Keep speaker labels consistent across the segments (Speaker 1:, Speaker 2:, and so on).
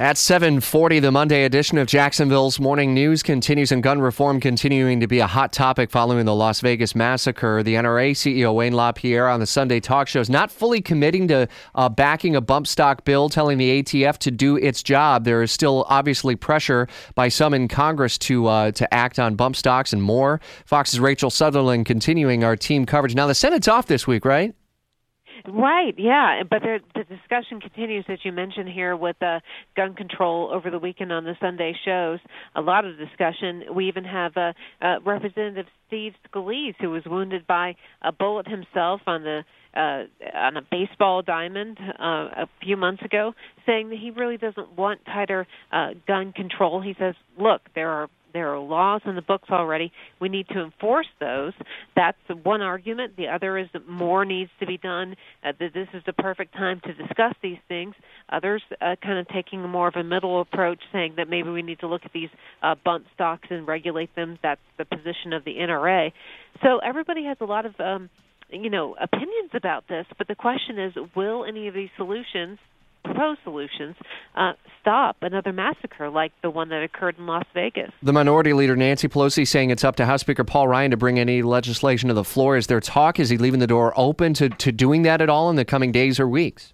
Speaker 1: At 7:40, the Monday edition of Jacksonville's Morning News continues and gun reform continuing to be a hot topic following the Las Vegas massacre. The NRA CEO Wayne LaPierre on the Sunday talk show is not fully committing to uh, backing a bump stock bill, telling the ATF to do its job. There is still obviously pressure by some in Congress to uh, to act on bump stocks and more. Fox's Rachel Sutherland continuing our team coverage. Now the Senate's off this week, right?
Speaker 2: Right, yeah, but there, the discussion continues, as you mentioned here, with uh, gun control over the weekend on the Sunday shows. A lot of discussion. We even have uh, uh, Representative Steve Scalise, who was wounded by a bullet himself on the uh, on a baseball diamond uh, a few months ago, saying that he really doesn't want tighter uh, gun control. He says, "Look, there are there are laws in the books already. We need to enforce those. That's one argument. The other is that more needs to be done. Uh, that this is the perfect time to discuss these things. Others uh, kind of taking more of a middle approach, saying that maybe we need to look at these uh, bump stocks and regulate them. That's the position of the NRA. So everybody has a lot of um, you know opinions about this, but the question is, will any of these solutions proposed solutions uh, stop another massacre like the one that occurred in Las Vegas.
Speaker 1: The Minority Leader Nancy Pelosi saying it's up to House Speaker Paul Ryan to bring any legislation to the floor. Is there talk? Is he leaving the door open to, to doing that at all in the coming days or weeks?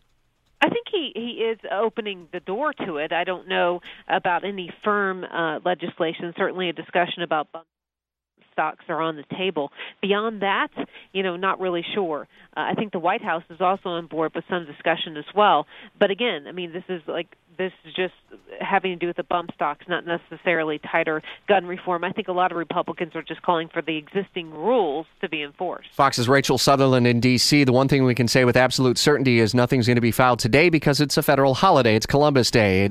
Speaker 2: I think he he is opening the door to it. I don't know about any firm uh, legislation. Certainly, a discussion about stocks are on the table. Beyond that, you know, not really sure. Uh, I think the White House is also on board with some discussion as well. But again, I mean, this is like this is just having to do with the bump stocks, not necessarily tighter gun reform. I think a lot of Republicans are just calling for the existing rules to be enforced.
Speaker 1: Fox's Rachel Sutherland in D.C. The one thing we can say with absolute certainty is nothing's going to be filed today because it's a federal holiday. It's Columbus Day.